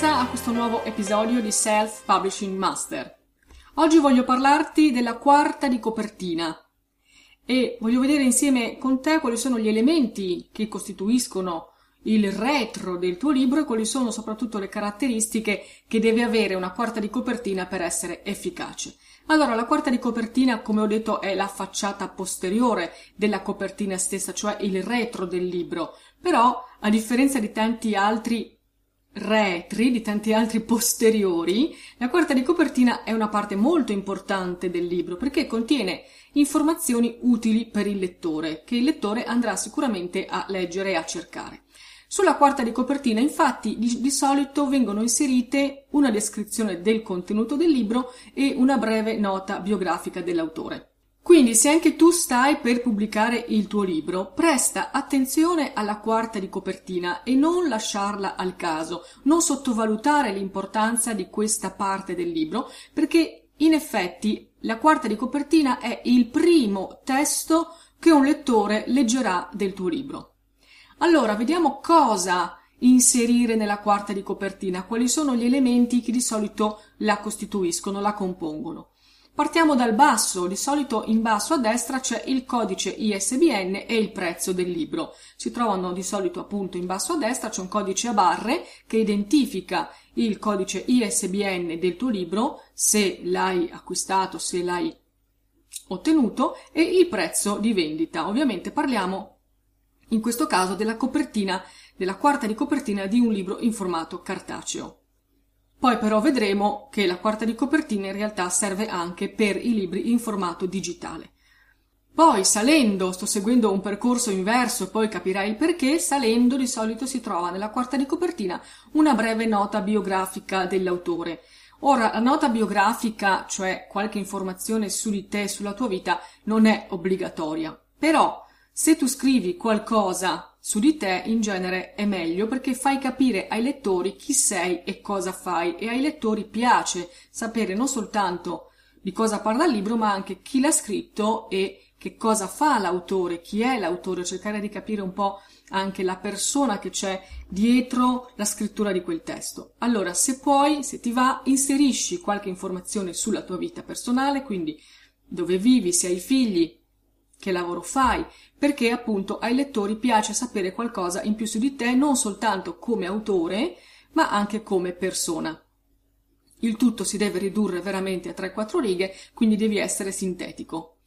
Terza a questo nuovo episodio di Self Publishing Master. Oggi voglio parlarti della quarta di copertina e voglio vedere insieme con te quali sono gli elementi che costituiscono il retro del tuo libro e quali sono soprattutto le caratteristiche che deve avere una quarta di copertina per essere efficace. Allora, la quarta di copertina, come ho detto, è la facciata posteriore della copertina stessa, cioè il retro del libro. Però, a differenza di tanti altri retri, di tanti altri posteriori, la quarta di copertina è una parte molto importante del libro perché contiene informazioni utili per il lettore, che il lettore andrà sicuramente a leggere e a cercare. Sulla quarta di copertina, infatti, di, di, solito vengono inserite una descrizione del contenuto del libro e una breve nota biografica dell'autore. Quindi, se anche tu stai per pubblicare il tuo libro, presta attenzione alla quarta di copertina e non lasciarla al caso, non sottovalutare l'importanza di questa parte del libro, perché in effetti la quarta di copertina è il primo testo che un lettore leggerà del tuo libro. Allora, vediamo cosa inserire nella quarta di copertina, quali sono gli elementi che di solito la costituiscono, la compongono. Partiamo dal basso, di solito in basso a destra c'è il codice ISBN e il prezzo del libro. Si trovano di solito appunto in basso a destra c'è un codice a barre che identifica il codice ISBN del tuo libro, se l'hai acquistato, se l'hai ottenuto, e il prezzo di vendita. Ovviamente parliamo in questo caso della copertina, della quarta di copertina di un libro in formato cartaceo. Poi però vedremo che la quarta di copertina in realtà serve anche per i libri in formato digitale. Poi salendo, sto seguendo un percorso inverso e poi capirai il perché, salendo di solito si trova nella quarta di copertina una breve nota biografica dell'autore. Ora, la nota biografica, cioè qualche informazione su di te e sulla tua vita, non è obbligatoria. Però se tu scrivi qualcosa su di te, in genere è meglio perché fai capire ai lettori chi sei e cosa fai e ai lettori piace sapere non soltanto di cosa parla il libro, ma anche chi l'ha scritto e che cosa fa l'autore, chi è l'autore, cercare di capire un po' anche la persona che c'è dietro la scrittura di quel testo. Allora, se puoi, se ti va, inserisci qualche informazione sulla tua vita personale, quindi dove vivi, se hai figli, che lavoro fai, perché appunto ai lettori piace sapere qualcosa in più su di te, non soltanto come autore, ma anche come persona. Il tutto si deve ridurre veramente a 3-4 righe, quindi devi essere sintetico.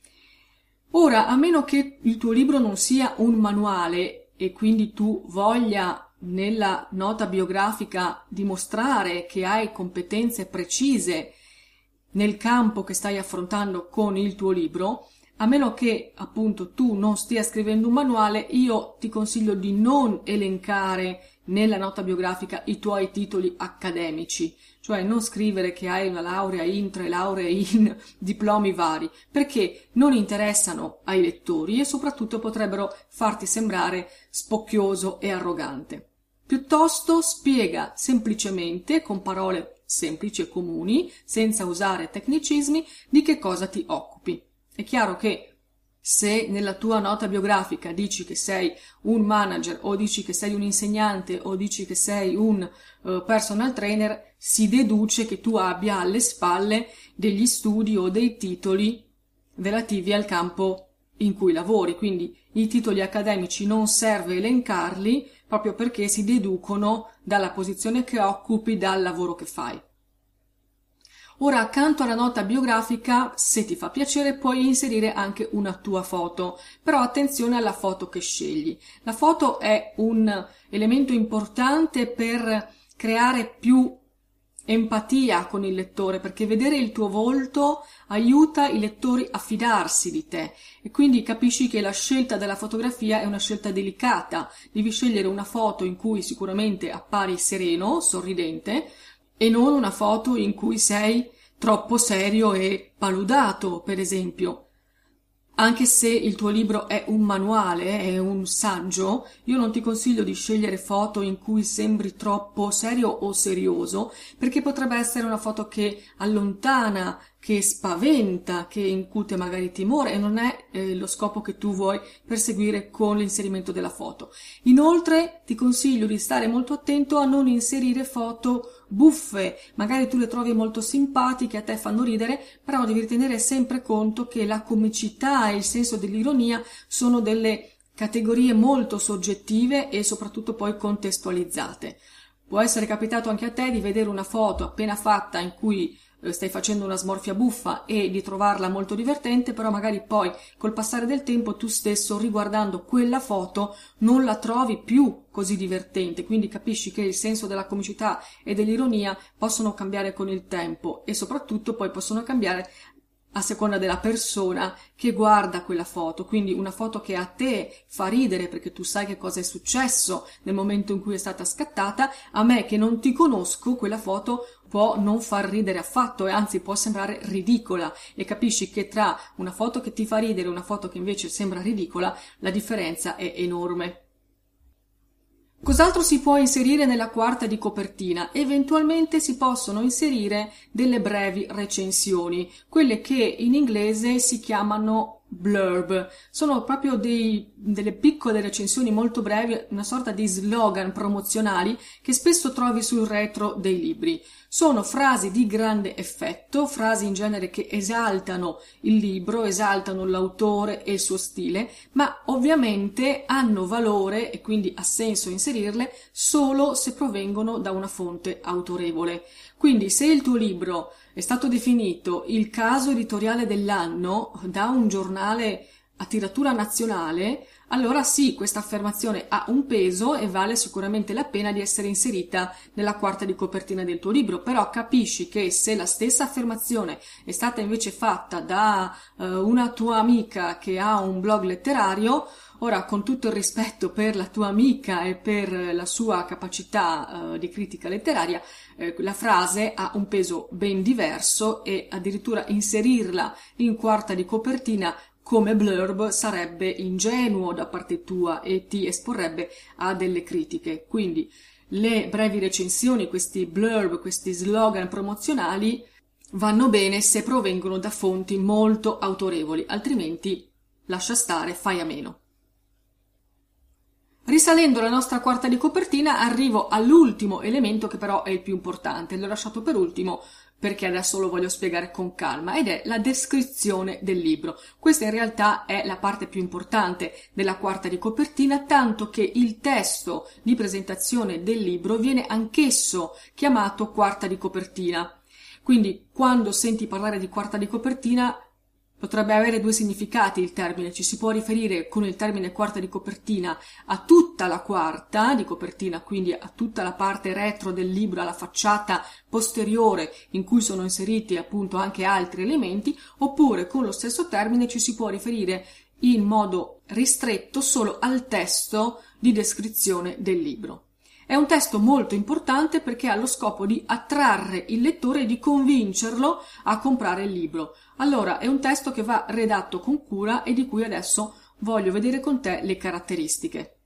Ora, a meno che il tuo libro non sia un manuale e quindi tu voglia nella nota biografica dimostrare che hai competenze precise nel campo che stai affrontando con il tuo libro, a meno che appunto tu non stia scrivendo un manuale, io ti consiglio di non elencare nella nota biografica i tuoi titoli accademici, cioè non scrivere che hai una laurea in tre lauree in diplomi vari, perché non interessano ai lettori e soprattutto potrebbero farti sembrare spocchioso e arrogante. Piuttosto spiega semplicemente, con parole semplici e comuni, senza usare tecnicismi, di che cosa ti occupi. È chiaro che se nella tua nota biografica dici che sei un manager o dici che sei un insegnante o dici che sei un uh, personal trainer, si deduce che tu abbia alle spalle degli studi o dei titoli relativi al campo in cui lavori, quindi i titoli accademici non serve elencarli proprio perché si deducono dalla posizione che occupi, dal lavoro che fai. Ora, accanto alla nota biografica, se ti fa piacere, puoi inserire anche una tua foto, però attenzione alla foto che scegli. La foto è un elemento importante per creare più empatia con il lettore, perché vedere il tuo volto aiuta i lettori a fidarsi di te e quindi capisci che la scelta della fotografia è una scelta delicata. Devi scegliere una foto in cui sicuramente appari sereno, sorridente, e non una foto in cui sei troppo serio e paludato, per esempio. Anche se il tuo libro è un manuale, è un saggio, io non ti consiglio di scegliere foto in cui sembri troppo serio o serioso, perché potrebbe essere una foto che allontana, che spaventa, che incute magari timore e non è eh, lo scopo che tu vuoi perseguire con l'inserimento della foto. Inoltre ti consiglio di stare molto attento a non inserire foto buffe, magari tu le trovi molto simpatiche, a te fanno ridere, però devi tenere sempre conto che la comicità e il senso dell'ironia sono delle categorie molto soggettive e soprattutto poi contestualizzate. Può essere capitato anche a te di vedere una foto appena fatta in cui stai facendo una smorfia buffa e di trovarla molto divertente, però magari poi col passare del tempo tu stesso riguardando quella foto non la trovi più così divertente, quindi capisci che il senso della comicità e dell'ironia possono cambiare con il tempo e soprattutto poi possono cambiare a seconda della persona che guarda quella foto, quindi una foto che a te fa ridere perché tu sai che cosa è successo nel momento in cui è stata scattata, a me che non ti conosco quella foto può non far ridere affatto e anzi può sembrare ridicola e capisci che tra una foto che ti fa ridere e una foto che invece sembra ridicola la differenza è enorme. Cos'altro si può inserire nella quarta di copertina? Eventualmente si possono inserire delle brevi recensioni, quelle che in inglese si chiamano blurb. Sono proprio dei, delle piccole recensioni molto brevi, una sorta di slogan promozionali che spesso trovi sul retro dei libri. Sono frasi di grande effetto, frasi in genere che esaltano il libro, esaltano l'autore e il suo stile, ma ovviamente hanno valore e quindi ha senso inserirle solo se provengono da una fonte autorevole. Quindi se il tuo libro è stato definito il caso editoriale dell'anno da un giornale a tiratura nazionale, allora sì, questa affermazione ha un peso e vale sicuramente la pena di essere inserita nella quarta di copertina del tuo libro, però capisci che se la stessa affermazione è stata invece fatta da uh, una tua amica che ha un blog letterario, Ora, con tutto il rispetto per la tua amica e per la sua capacità uh, di critica letteraria, eh, la frase ha un peso ben diverso e addirittura inserirla in quarta di copertina come blurb sarebbe ingenuo da parte tua e ti esporrebbe a delle critiche. Quindi le brevi recensioni, questi blurb, questi slogan promozionali vanno bene se provengono da fonti molto autorevoli, altrimenti lascia stare, fai a meno. Risalendo alla nostra quarta di copertina, arrivo all'ultimo elemento che però è il più importante. L'ho lasciato per ultimo perché adesso lo voglio spiegare con calma ed è la descrizione del libro. Questa in realtà è la parte più importante della quarta di copertina, tanto che il testo di presentazione del libro viene anch'esso chiamato quarta di copertina. Quindi quando senti parlare di quarta di copertina Potrebbe avere due significati il termine, ci si può riferire con il termine quarta di copertina a tutta la quarta di copertina, quindi a tutta la parte retro del libro, alla facciata posteriore in cui sono inseriti appunto anche altri elementi, oppure con lo stesso termine ci si può riferire in modo ristretto solo al testo di descrizione del libro. È un testo molto importante perché ha lo scopo di attrarre il lettore e di convincerlo a comprare il libro. Allora, è un testo che va redatto con cura e di cui adesso voglio vedere con te le caratteristiche.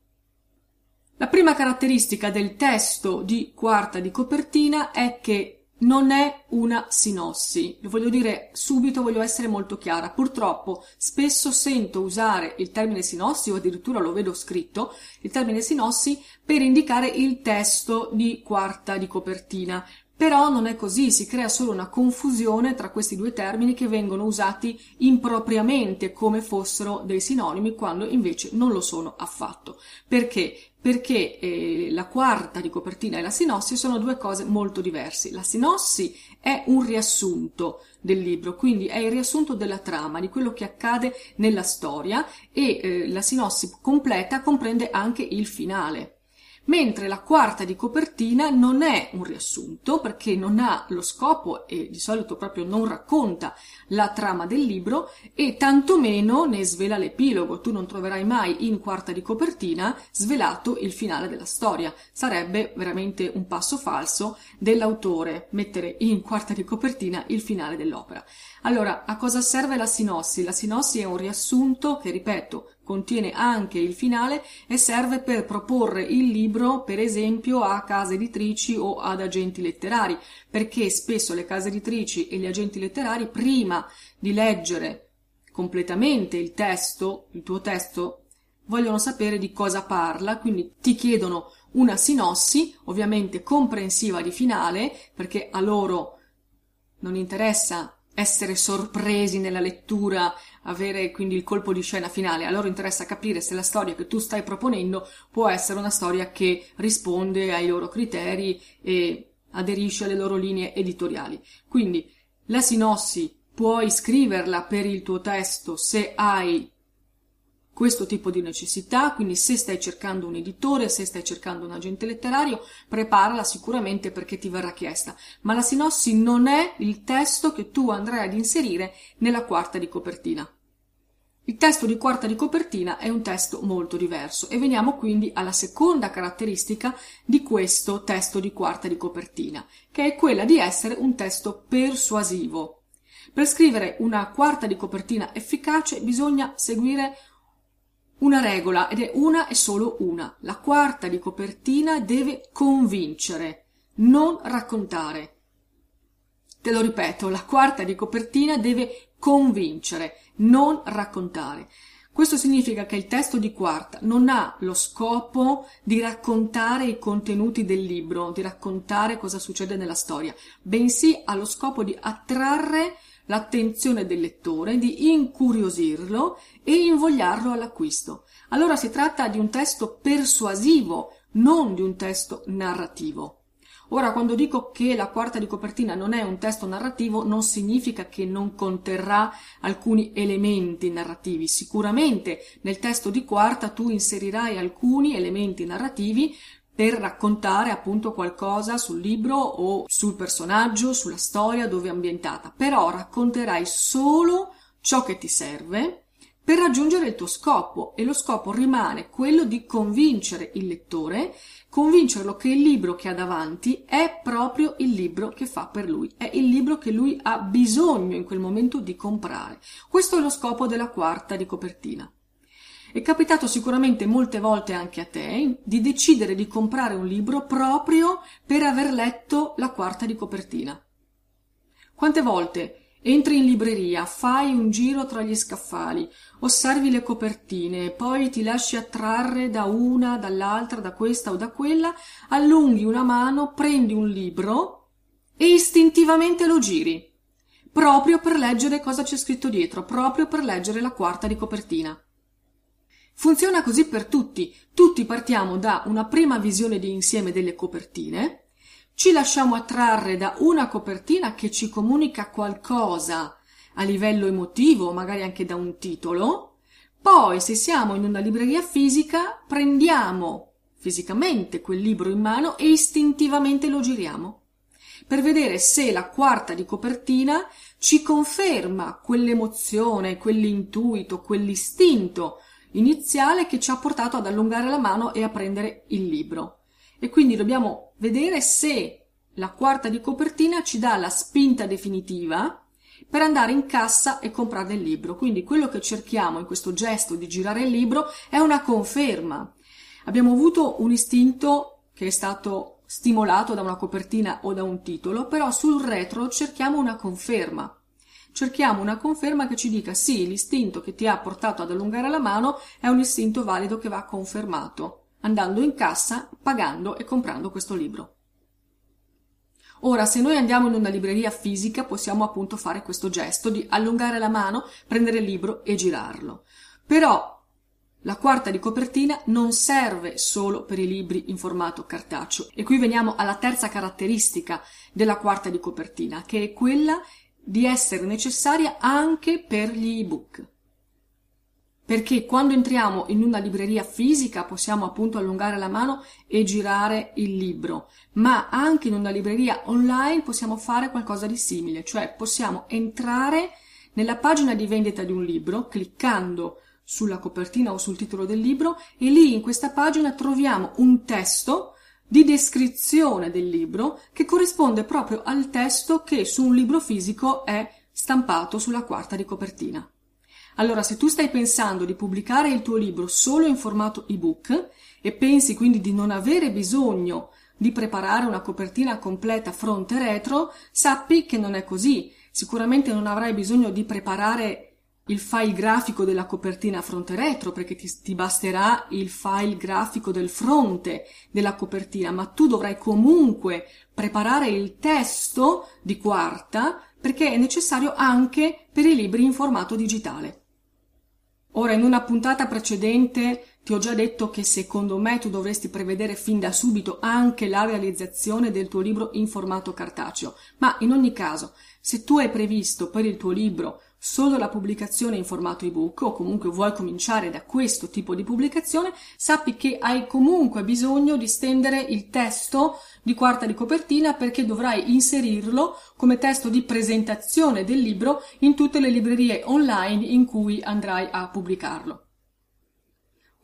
La prima caratteristica del testo di quarta di copertina è che non è una sinossi. Lo voglio dire subito, voglio essere molto chiara. Purtroppo spesso sento usare il termine sinossi o addirittura lo vedo scritto, il termine sinossi per indicare il testo di quarta di copertina. Però non è così, si crea solo una confusione tra questi due termini che vengono usati impropriamente come fossero dei sinonimi quando invece non lo sono affatto. Perché? Perché eh, la quarta di copertina e la sinossi sono due cose molto diverse. La sinossi è un riassunto del libro, quindi è il riassunto della trama, di quello che accade nella storia e eh, la sinossi completa comprende anche il finale mentre la quarta di copertina non è un riassunto perché non ha lo scopo e di solito proprio non racconta la trama del libro e tantomeno ne svela l'epilogo. Tu non troverai mai in quarta di copertina svelato il finale della storia. Sarebbe veramente un passo falso dell'autore mettere in quarta di copertina il finale dell'opera. Allora, a cosa serve la sinossi? La sinossi è un riassunto che, ripeto, contiene anche il finale e serve per proporre il libro, per esempio, a case editrici o ad agenti letterari, perché spesso le case editrici e gli agenti letterari, prima di leggere completamente il testo, il tuo testo, vogliono sapere di cosa parla, quindi ti chiedono una sinossi, ovviamente comprensiva di finale, perché a loro non interessa essere sorpresi nella lettura, avere quindi il colpo di scena finale. A loro interessa capire se la storia che tu stai proponendo può essere una storia che risponde ai loro criteri e aderisce alle loro linee editoriali. Quindi la sinossi puoi scriverla per il tuo testo se hai questo tipo di necessità, quindi se stai cercando un editore, se stai cercando un agente letterario, preparala sicuramente perché ti verrà chiesta, ma la sinossi non è il testo che tu andrai ad inserire nella quarta di copertina. Il testo di quarta di copertina è un testo molto diverso e veniamo quindi alla seconda caratteristica di questo testo di quarta di copertina, che è quella di essere un testo persuasivo. Per scrivere una quarta di copertina efficace bisogna seguire una regola ed è una e solo una. La quarta di copertina deve convincere, non raccontare. Te lo ripeto, la quarta di copertina deve convincere, non raccontare. Questo significa che il testo di quarta non ha lo scopo di raccontare i contenuti del libro, di raccontare cosa succede nella storia, bensì ha lo scopo di attrarre l'attenzione del lettore, di incuriosirlo e invogliarlo all'acquisto. Allora si tratta di un testo persuasivo, non di un testo narrativo. Ora, quando dico che la quarta di copertina non è un testo narrativo, non significa che non conterrà alcuni elementi narrativi. Sicuramente nel testo di quarta tu inserirai alcuni elementi narrativi per raccontare appunto qualcosa sul libro o sul personaggio, sulla storia dove è ambientata, però racconterai solo ciò che ti serve per raggiungere il tuo scopo e lo scopo rimane quello di convincere il lettore, convincerlo che il libro che ha davanti è proprio il libro che fa per lui, è il libro che lui ha bisogno in quel momento di comprare. Questo è lo scopo della quarta di copertina. È capitato sicuramente molte volte anche a te di decidere di comprare un libro proprio per aver letto la quarta di copertina. Quante volte entri in libreria, fai un giro tra gli scaffali, osservi le copertine, poi ti lasci attrarre da una, dall'altra, da questa o da quella, allunghi una mano, prendi un libro e istintivamente lo giri, proprio per leggere cosa c'è scritto dietro, proprio per leggere la quarta di copertina. Funziona così per tutti. Tutti partiamo da una prima visione di insieme delle copertine, ci lasciamo attrarre da una copertina che ci comunica qualcosa a livello emotivo, magari anche da un titolo, poi se siamo in una libreria fisica prendiamo fisicamente quel libro in mano e istintivamente lo giriamo. Per vedere se la quarta di copertina ci conferma quell'emozione, quell'intuito, quell'istinto iniziale che ci ha portato ad allungare la mano e a prendere il libro. E quindi dobbiamo vedere se la quarta di copertina ci dà la spinta definitiva per andare in cassa e comprare il libro. Quindi quello che cerchiamo in questo gesto di girare il libro è una conferma. Abbiamo avuto un istinto che è stato stimolato da una copertina o da un titolo, però sul retro cerchiamo una conferma cerchiamo una conferma che ci dica sì, l'istinto che ti ha portato ad allungare la mano è un istinto valido che va confermato, andando in cassa, pagando e comprando questo libro. Ora, se noi andiamo in una libreria fisica, possiamo appunto fare questo gesto di allungare la mano, prendere il libro e girarlo. Però la quarta di copertina non serve solo per i libri in formato cartaceo. E qui veniamo alla terza caratteristica della quarta di copertina, che è quella di essere necessaria anche per gli ebook. Perché quando entriamo in una libreria fisica possiamo appunto allungare la mano e girare il libro, ma anche in una libreria online possiamo fare qualcosa di simile, cioè possiamo entrare nella pagina di vendita di un libro cliccando sulla copertina o sul titolo del libro e lì in questa pagina troviamo un testo di descrizione del libro che corrisponde proprio al testo che su un libro fisico è stampato sulla quarta di copertina. Allora, se tu stai pensando di pubblicare il tuo libro solo in formato ebook e pensi quindi di non avere bisogno di preparare una copertina completa fronte retro, sappi che non è così. Sicuramente non avrai bisogno di preparare il file grafico della copertina fronte e retro perché ti, ti, basterà il file grafico del fronte della copertina, ma tu dovrai comunque preparare il testo di quarta perché è necessario anche per i libri in formato digitale. Ora, in una puntata precedente ti ho già detto che secondo me tu dovresti prevedere fin da subito anche la realizzazione del tuo libro in formato cartaceo, ma in ogni caso, se tu hai previsto per il tuo libro solo la pubblicazione in formato ebook o comunque vuoi cominciare da questo tipo di pubblicazione, sappi che hai comunque bisogno di stendere il testo di quarta di copertina perché dovrai inserirlo come testo di presentazione del libro in tutte le librerie online in cui andrai a pubblicarlo.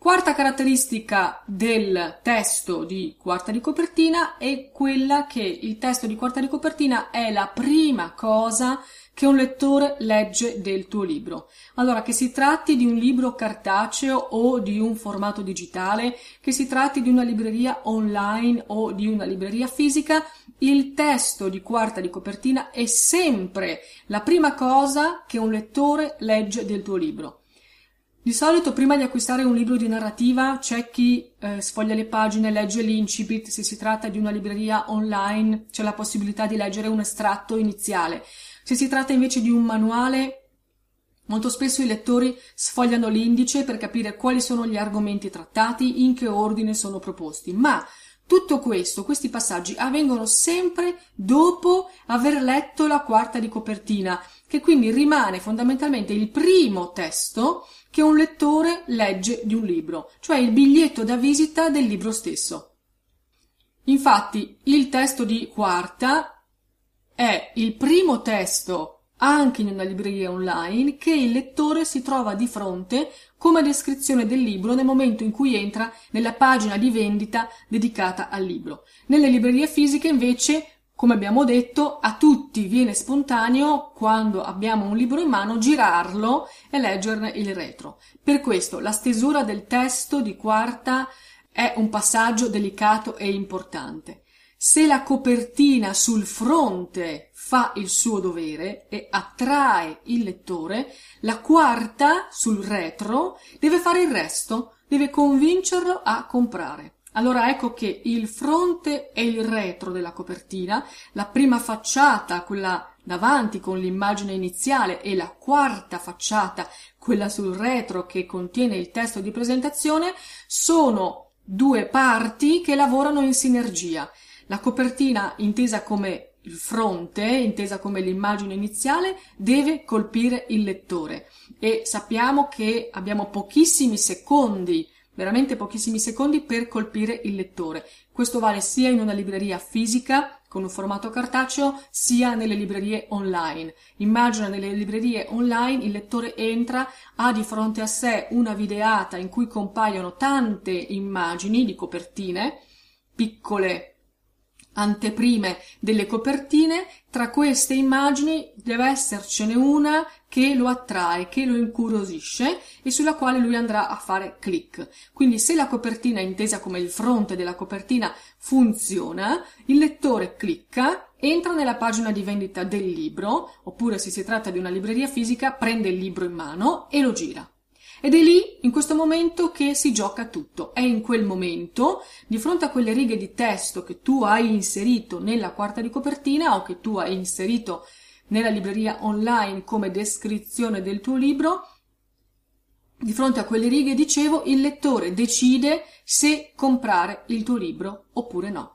Quarta caratteristica del testo di quarta di copertina è quella che il testo di quarta di copertina è la prima cosa che un lettore legge del tuo libro. Allora, che si tratti di un libro cartaceo o di un formato digitale, che si tratti di una libreria online o di una libreria fisica, il testo di quarta di copertina è sempre la prima cosa che un lettore legge del tuo libro. Di solito prima di acquistare un libro di narrativa c'è chi eh, sfoglia le pagine, legge l'incipit, se si tratta di una libreria online c'è la possibilità di leggere un estratto iniziale. Se si tratta invece di un manuale, molto spesso i lettori sfogliano l'indice per capire quali sono gli argomenti trattati, in che ordine sono proposti, ma tutto questo, questi passaggi avvengono sempre dopo aver letto la quarta di copertina, che quindi rimane fondamentalmente il primo testo che un lettore legge di un libro, cioè il biglietto da visita del libro stesso. Infatti, il testo di quarta è il primo testo anche in una libreria online che il lettore si trova di fronte come descrizione del libro nel momento in cui entra nella pagina di vendita dedicata al libro. Nelle librerie fisiche invece come abbiamo detto, a tutti viene spontaneo, quando abbiamo un libro in mano, girarlo e leggerne il retro. Per questo la stesura del testo di quarta è un passaggio delicato e importante. Se la copertina sul fronte fa il suo dovere e attrae il lettore, la quarta sul retro deve fare il resto, deve convincerlo a comprare. Allora ecco che il fronte e il retro della copertina, la prima facciata, quella davanti con l'immagine iniziale e la quarta facciata, quella sul retro che contiene il testo di presentazione, sono due parti che lavorano in sinergia. La copertina intesa come il fronte, intesa come l'immagine iniziale, deve colpire il lettore e sappiamo che abbiamo pochissimi secondi veramente pochissimi secondi per colpire il lettore. Questo vale sia in una libreria fisica con un formato cartaceo sia nelle librerie online. Immagina nelle librerie online il lettore entra, ha di fronte a sé una videata in cui compaiono tante immagini di copertine, piccole anteprime delle copertine, tra queste immagini deve essercene una che lo attrae, che lo incuriosisce e sulla quale lui andrà a fare click. Quindi se la copertina intesa come il fronte della copertina funziona, il lettore clicca, entra nella pagina di vendita del libro, oppure se si tratta di una libreria fisica, prende il libro in mano e lo gira. Ed è lì, in questo momento, che si gioca tutto. È in quel momento, di fronte a quelle righe di testo che tu hai inserito nella quarta di copertina o che tu hai inserito nella libreria online come descrizione del tuo libro, di fronte a quelle righe, dicevo, il lettore decide se comprare il tuo libro oppure no.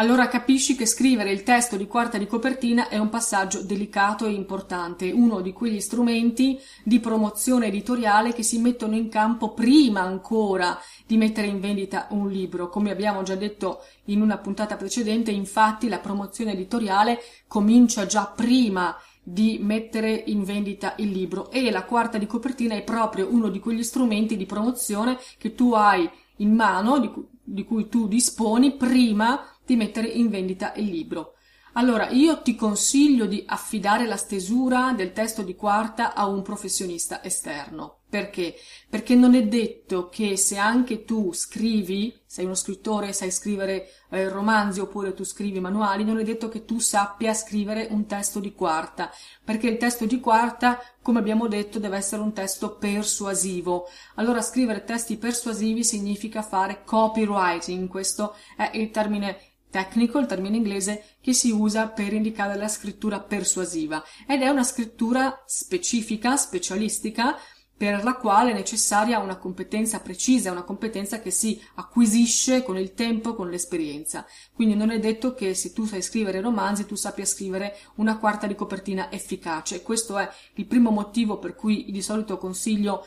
Allora capisci che scrivere il testo di quarta di copertina è un passaggio delicato e importante, uno di quegli strumenti di promozione editoriale che si mettono in campo prima ancora di mettere in vendita un libro. Come abbiamo già detto in una puntata precedente, infatti la promozione editoriale comincia già prima di mettere in vendita il libro e la quarta di copertina è proprio uno di quegli strumenti di promozione che tu hai in mano, di, cu- di cui tu disponi prima di mettere in vendita il libro. Allora, io ti consiglio di affidare la stesura del testo di quarta a un professionista esterno. Perché? Perché non è detto che se anche tu scrivi, sei uno scrittore, sai scrivere eh, romanzi oppure tu scrivi manuali, non è detto che tu sappia scrivere un testo di quarta, perché il testo di quarta, come abbiamo detto, deve essere un testo persuasivo. Allora scrivere testi persuasivi significa fare copywriting, questo è il termine tecnico, il termine inglese che si usa per indicare la scrittura persuasiva ed è una scrittura specifica, specialistica, per la quale è necessaria una competenza precisa, una competenza che si acquisisce con il tempo, con l'esperienza. Quindi non è detto che se tu sai scrivere romanzi tu sappia scrivere una quarta di copertina efficace. Questo è il primo motivo per cui di solito consiglio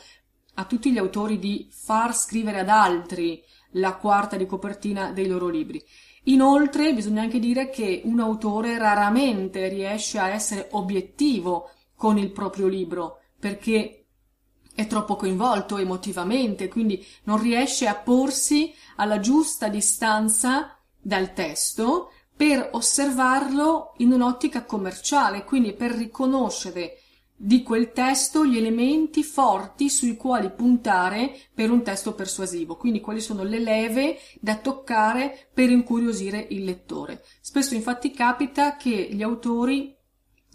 a tutti gli autori di far scrivere ad altri la quarta di copertina dei loro libri. Inoltre bisogna anche dire che un autore raramente riesce a essere obiettivo con il proprio libro perché è troppo coinvolto emotivamente, quindi non riesce a porsi alla giusta distanza dal testo per osservarlo in un'ottica commerciale, quindi per riconoscere di quel testo gli elementi forti sui quali puntare per un testo persuasivo, quindi quali sono le leve da toccare per incuriosire il lettore. Spesso infatti capita che gli autori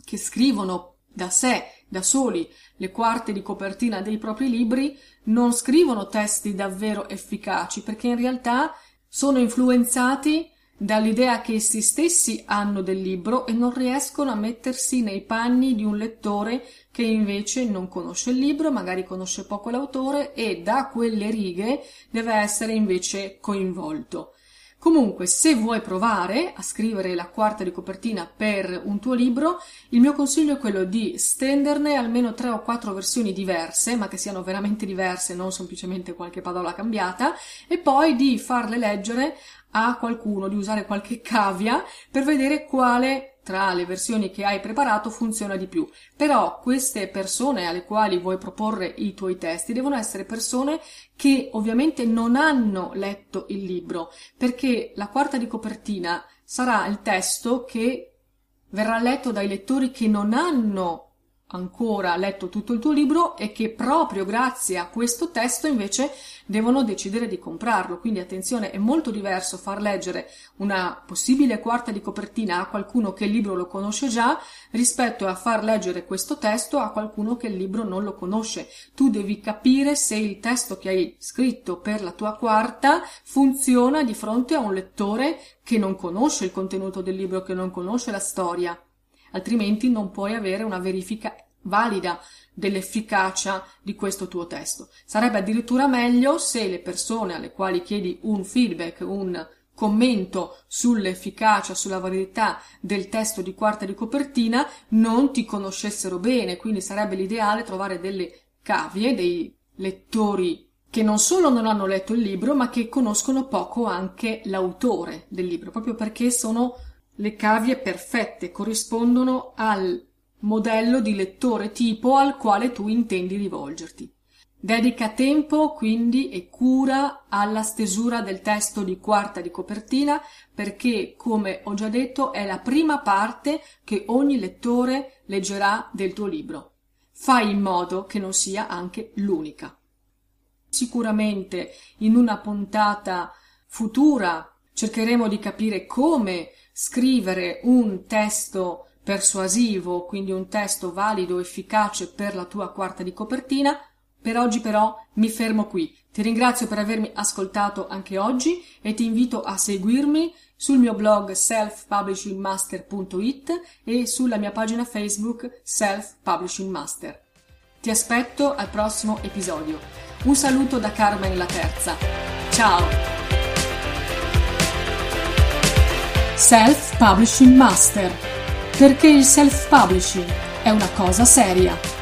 che scrivono da sé, da soli, le quarte di copertina dei propri libri, non scrivono testi davvero efficaci, perché in realtà sono influenzati dall'idea che essi stessi hanno del libro e non riescono a mettersi nei panni di un lettore che invece non conosce il libro, magari conosce poco l'autore e da quelle righe deve essere invece coinvolto. Comunque, se vuoi provare a scrivere la quarta di copertina per un tuo libro, il mio consiglio è quello di stenderne almeno tre o quattro versioni diverse, ma che siano veramente diverse, non semplicemente qualche parola cambiata, e poi di farle leggere a qualcuno, di usare qualche cavia per vedere quale tra le versioni che hai preparato funziona di più. Però queste persone alle quali vuoi proporre i tuoi testi devono essere persone che ovviamente non hanno letto il libro, perché la quarta di copertina sarà il testo che verrà letto dai lettori che non hanno ancora letto tutto il tuo libro e che proprio grazie a questo testo invece devono decidere di comprarlo. Quindi attenzione, è molto diverso far leggere una possibile quarta di copertina a qualcuno che il libro lo conosce già rispetto a far leggere questo testo a qualcuno che il libro non lo conosce. Tu devi capire se il testo che hai scritto per la tua quarta funziona di fronte a un lettore che non conosce il contenuto del libro, che non conosce la storia altrimenti non puoi avere una verifica valida dell'efficacia di questo tuo testo. Sarebbe addirittura meglio se le persone alle quali chiedi un feedback, un commento sull'efficacia, sulla validità del testo di quarta di copertina non ti conoscessero bene, quindi sarebbe l'ideale trovare delle cavie, dei lettori che non solo non hanno letto il libro, ma che conoscono poco anche l'autore del libro, proprio perché sono le cavie perfette, corrispondono al modello di lettore tipo al quale tu intendi rivolgerti. Dedica tempo quindi e cura alla stesura del testo di quarta di copertina perché, come ho già detto, è la prima parte che ogni lettore leggerà del tuo libro. Fai in modo che non sia anche l'unica. Sicuramente in una puntata futura cercheremo di capire come scrivere un testo persuasivo, quindi un testo valido, efficace per la tua quarta di copertina. Per oggi però mi fermo qui. Ti ringrazio per avermi ascoltato anche oggi e ti invito a seguirmi sul mio blog selfpublishingmaster.it e sulla mia pagina Facebook Self Publishing Master. Ti aspetto al prossimo episodio. Un saluto da Carmen la Terza. Ciao! Self Publishing Master perché il self-publishing è una cosa seria.